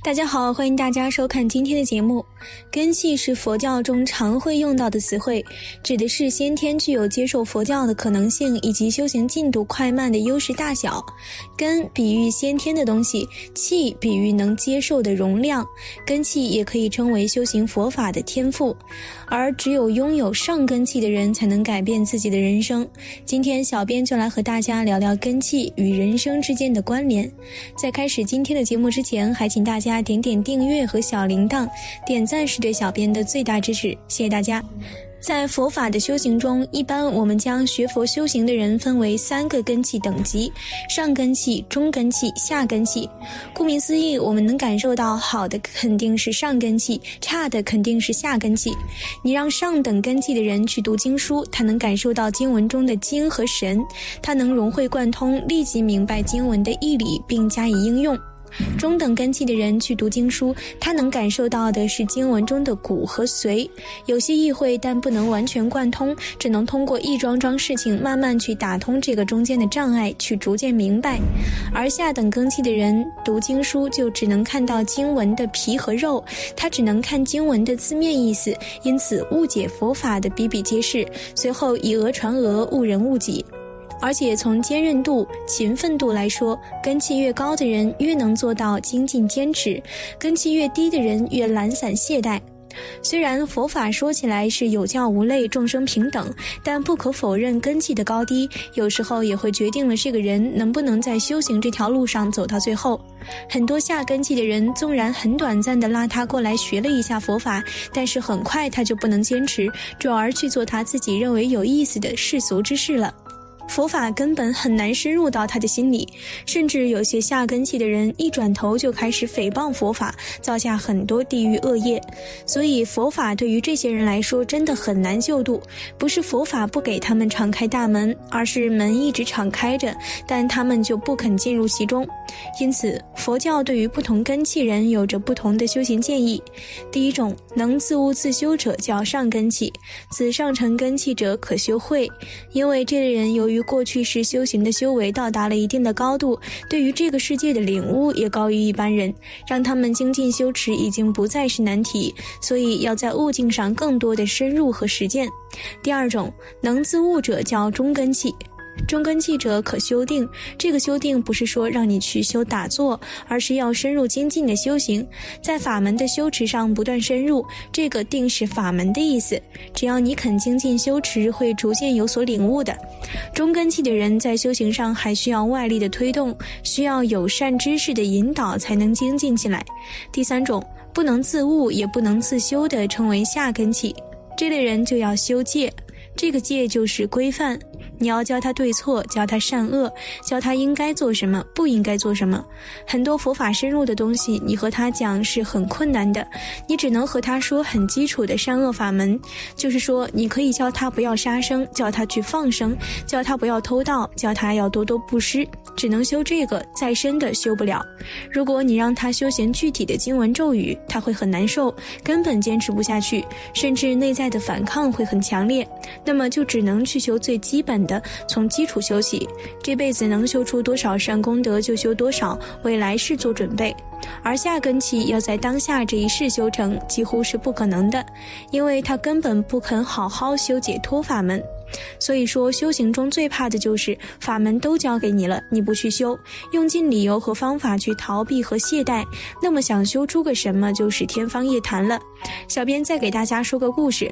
大家好，欢迎大家收看今天的节目。根气是佛教中常会用到的词汇，指的是先天具有接受佛教的可能性以及修行进度快慢的优势大小。根比喻先天的东西，气比喻能接受的容量。根气也可以称为修行佛法的天赋，而只有拥有上根气的人才能改变自己的人生。今天小编就来和大家聊聊根气与人生之间的关联。在开始今天的节目之前，还请大家。点点订阅和小铃铛，点赞是对小编的最大支持，谢谢大家。在佛法的修行中，一般我们将学佛修行的人分为三个根器等级：上根器、中根器、下根器。顾名思义，我们能感受到好的肯定是上根器，差的肯定是下根器。你让上等根器的人去读经书，他能感受到经文中的精和神，他能融会贯通，立即明白经文的义理，并加以应用。中等根器的人去读经书，他能感受到的是经文中的骨和髓，有些意会，但不能完全贯通，只能通过一桩桩事情慢慢去打通这个中间的障碍，去逐渐明白。而下等根器的人读经书，就只能看到经文的皮和肉，他只能看经文的字面意思，因此误解佛法的比比皆是，随后以讹传讹，误人误己。而且从坚韧度、勤奋度来说，根气越高的人越能做到精进坚持，根气越低的人越懒散懈怠。虽然佛法说起来是有教无类、众生平等，但不可否认根气的高低，有时候也会决定了这个人能不能在修行这条路上走到最后。很多下根气的人，纵然很短暂的拉他过来学了一下佛法，但是很快他就不能坚持，转而去做他自己认为有意思的世俗之事了。佛法根本很难深入到他的心里，甚至有些下根器的人一转头就开始诽谤佛法，造下很多地狱恶业。所以佛法对于这些人来说真的很难救度，不是佛法不给他们敞开大门，而是门一直敞开着，但他们就不肯进入其中。因此，佛教对于不同根器人有着不同的修行建议。第一种，能自悟自修者叫上根器，此上乘根器者可修慧，因为这类人由于过去是修行的修为到达了一定的高度，对于这个世界的领悟也高于一般人，让他们精进修持已经不再是难题，所以要在悟境上更多的深入和实践。第二种能自悟者叫中根器。中根器者可修定，这个修定不是说让你去修打坐，而是要深入精进的修行，在法门的修持上不断深入。这个定是法门的意思，只要你肯精进修持，会逐渐有所领悟的。中根器的人在修行上还需要外力的推动，需要友善知识的引导才能精进起来。第三种，不能自悟也不能自修的，称为下根器，这类人就要修戒，这个戒就是规范。你要教他对错，教他善恶，教他应该做什么，不应该做什么。很多佛法深入的东西，你和他讲是很困难的。你只能和他说很基础的善恶法门，就是说，你可以教他不要杀生，教他去放生，教他不要偷盗，教他要多多布施。只能修这个，再深的修不了。如果你让他修行具体的经文咒语，他会很难受，根本坚持不下去，甚至内在的反抗会很强烈。那么就只能去修最基本的，从基础修起。这辈子能修出多少善功德就修多少，为来世做准备。而下根器要在当下这一世修成，几乎是不可能的，因为他根本不肯好好修解脱法门。所以说，修行中最怕的就是法门都交给你了，你不去修，用尽理由和方法去逃避和懈怠，那么想修出个什么，就是天方夜谭了。小编再给大家说个故事。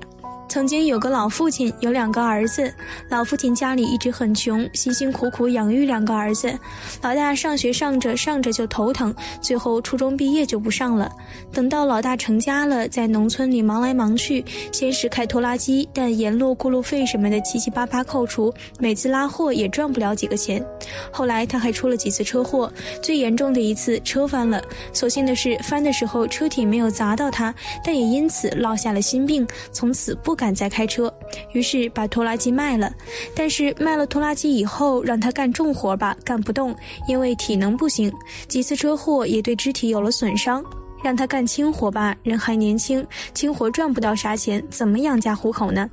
曾经有个老父亲，有两个儿子。老父亲家里一直很穷，辛辛苦苦养育两个儿子。老大上学上着上着就头疼，最后初中毕业就不上了。等到老大成家了，在农村里忙来忙去，先是开拖拉机，但沿路过路费什么的七七八八扣除，每次拉货也赚不了几个钱。后来他还出了几次车祸，最严重的一次车翻了。所幸的是翻的时候车体没有砸到他，但也因此落下了心病，从此不。敢再开车，于是把拖拉机卖了。但是卖了拖拉机以后，让他干重活吧，干不动，因为体能不行。几次车祸也对肢体有了损伤。让他干轻活吧，人还年轻，轻活赚不到啥钱，怎么养家糊口呢？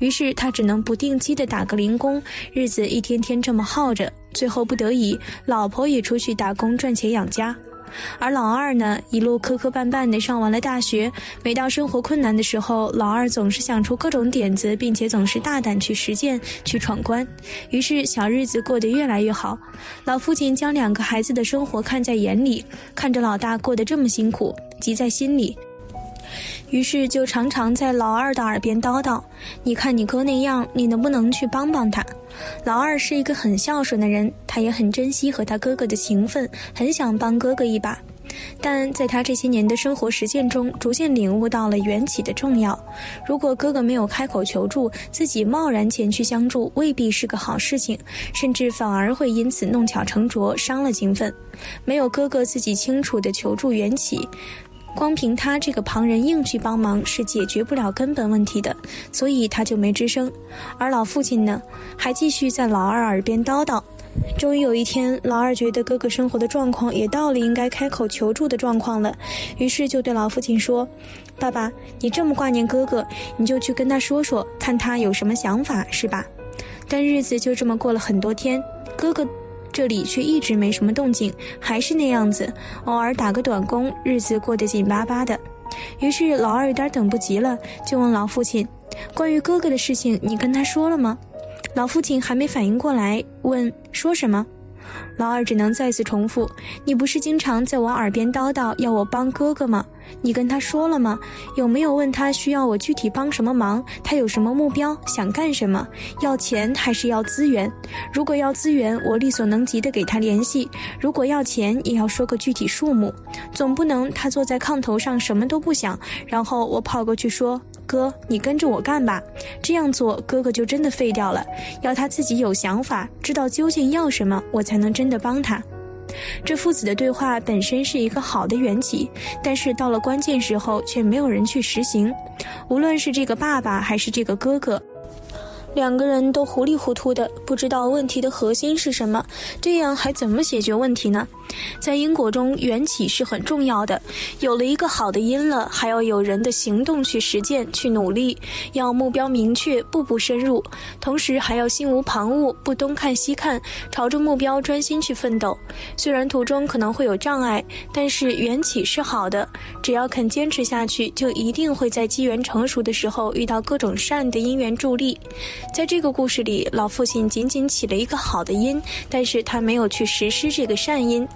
于是他只能不定期的打个零工，日子一天天这么耗着。最后不得已，老婆也出去打工赚钱养家。而老二呢，一路磕磕绊绊的上完了大学。每到生活困难的时候，老二总是想出各种点子，并且总是大胆去实践、去闯关。于是小日子过得越来越好。老父亲将两个孩子的生活看在眼里，看着老大过得这么辛苦，急在心里。于是就常常在老二的耳边叨叨：“你看你哥那样，你能不能去帮帮他？”老二是一个很孝顺的人，他也很珍惜和他哥哥的情分，很想帮哥哥一把。但在他这些年的生活实践中，逐渐领悟到了缘起的重要。如果哥哥没有开口求助，自己贸然前去相助，未必是个好事情，甚至反而会因此弄巧成拙，伤了情分。没有哥哥自己清楚的求助缘起。光凭他这个旁人硬去帮忙是解决不了根本问题的，所以他就没吱声。而老父亲呢，还继续在老二耳边叨叨。终于有一天，老二觉得哥哥生活的状况也到了应该开口求助的状况了，于是就对老父亲说：“爸爸，你这么挂念哥哥，你就去跟他说说，看他有什么想法，是吧？”但日子就这么过了很多天，哥哥。这里却一直没什么动静，还是那样子，偶尔打个短工，日子过得紧巴巴的。于是老二有点等不及了，就问老父亲：“关于哥哥的事情，你跟他说了吗？”老父亲还没反应过来，问：“说什么？”老二只能再次重复：“你不是经常在我耳边叨叨要我帮哥哥吗？你跟他说了吗？有没有问他需要我具体帮什么忙？他有什么目标？想干什么？要钱还是要资源？如果要资源，我力所能及的给他联系；如果要钱，也要说个具体数目。总不能他坐在炕头上什么都不想，然后我跑过去说。”哥，你跟着我干吧，这样做哥哥就真的废掉了。要他自己有想法，知道究竟要什么，我才能真的帮他。这父子的对话本身是一个好的缘起，但是到了关键时候却没有人去实行。无论是这个爸爸还是这个哥哥。两个人都糊里糊涂的，不知道问题的核心是什么，这样还怎么解决问题呢？在因果中，缘起是很重要的。有了一个好的因了，还要有人的行动去实践、去努力，要目标明确、步步深入，同时还要心无旁骛、不东看西看，朝着目标专心去奋斗。虽然途中可能会有障碍，但是缘起是好的，只要肯坚持下去，就一定会在机缘成熟的时候遇到各种善的因缘助力。在这个故事里，老父亲仅仅起了一个好的因，但是他没有去实施这个善因。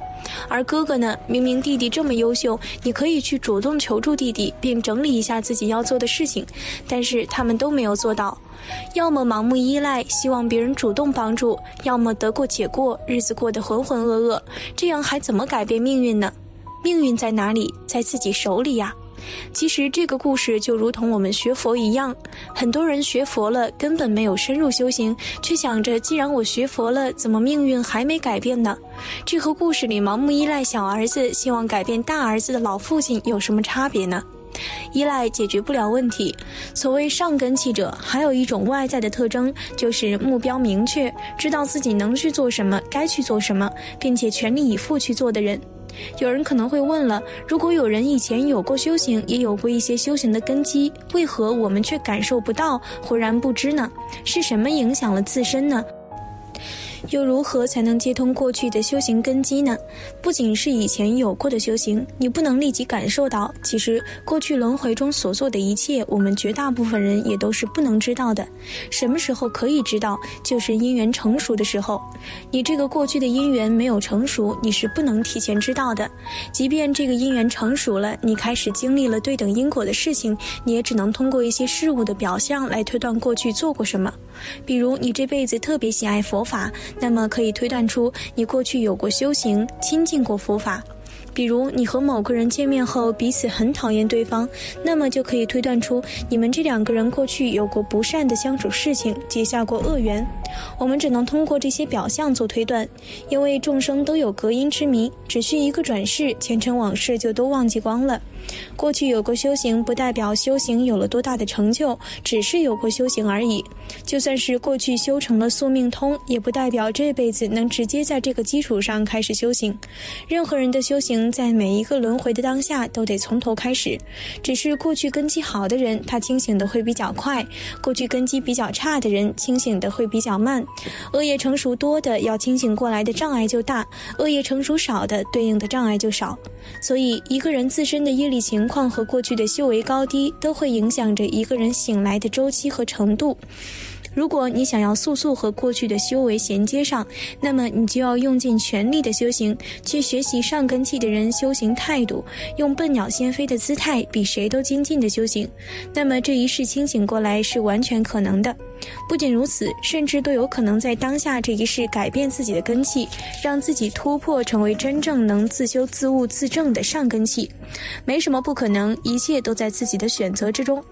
而哥哥呢，明明弟弟这么优秀，你可以去主动求助弟弟，并整理一下自己要做的事情，但是他们都没有做到。要么盲目依赖，希望别人主动帮助；要么得过且过，日子过得浑浑噩噩。这样还怎么改变命运呢？命运在哪里？在自己手里呀。其实这个故事就如同我们学佛一样，很多人学佛了，根本没有深入修行，却想着既然我学佛了，怎么命运还没改变呢？这和故事里盲目依赖小儿子，希望改变大儿子的老父亲有什么差别呢？依赖解决不了问题。所谓上根器者，还有一种外在的特征，就是目标明确，知道自己能去做什么，该去做什么，并且全力以赴去做的人。有人可能会问了：如果有人以前有过修行，也有过一些修行的根基，为何我们却感受不到、浑然不知呢？是什么影响了自身呢？又如何才能接通过去的修行根基呢？不仅是以前有过的修行，你不能立即感受到。其实过去轮回中所做的一切，我们绝大部分人也都是不能知道的。什么时候可以知道？就是因缘成熟的时候。你这个过去的因缘没有成熟，你是不能提前知道的。即便这个因缘成熟了，你开始经历了对等因果的事情，你也只能通过一些事物的表象来推断过去做过什么。比如你这辈子特别喜爱佛法。那么可以推断出你过去有过修行，亲近过佛法。比如你和某个人见面后彼此很讨厌对方，那么就可以推断出你们这两个人过去有过不善的相处事情，结下过恶缘。我们只能通过这些表象做推断，因为众生都有隔音之谜，只需一个转世，前尘往事就都忘记光了。过去有过修行，不代表修行有了多大的成就，只是有过修行而已。就算是过去修成了宿命通，也不代表这辈子能直接在这个基础上开始修行。任何人的修行，在每一个轮回的当下，都得从头开始。只是过去根基好的人，他清醒的会比较快；过去根基比较差的人，清醒的会比较慢。恶业成熟多的，要清醒过来的障碍就大；恶业成熟少的，对应的障碍就少。所以，一个人自身的业力情况和过去的修为高低，都会影响着一个人醒来的周期和程度。如果你想要速速和过去的修为衔接上，那么你就要用尽全力的修行，去学习上根器的人修行态度，用笨鸟先飞的姿态，比谁都精进的修行。那么这一世清醒过来是完全可能的。不仅如此，甚至都有可能在当下这一世改变自己的根器，让自己突破，成为真正能自修自悟自正的上根器。没什么不可能，一切都在自己的选择之中。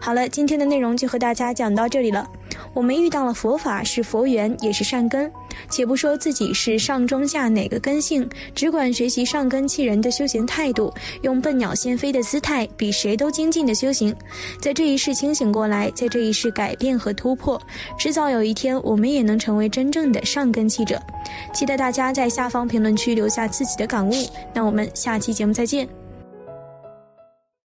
好了，今天的内容就和大家讲到这里了。我们遇到了佛法是佛缘，也是善根。且不说自己是上中下哪个根性，只管学习上根器人的修行态度，用笨鸟先飞的姿态，比谁都精进的修行，在这一世清醒过来，在这一世改变和突破，迟早有一天我们也能成为真正的上根器者。期待大家在下方评论区留下自己的感悟。那我们下期节目再见。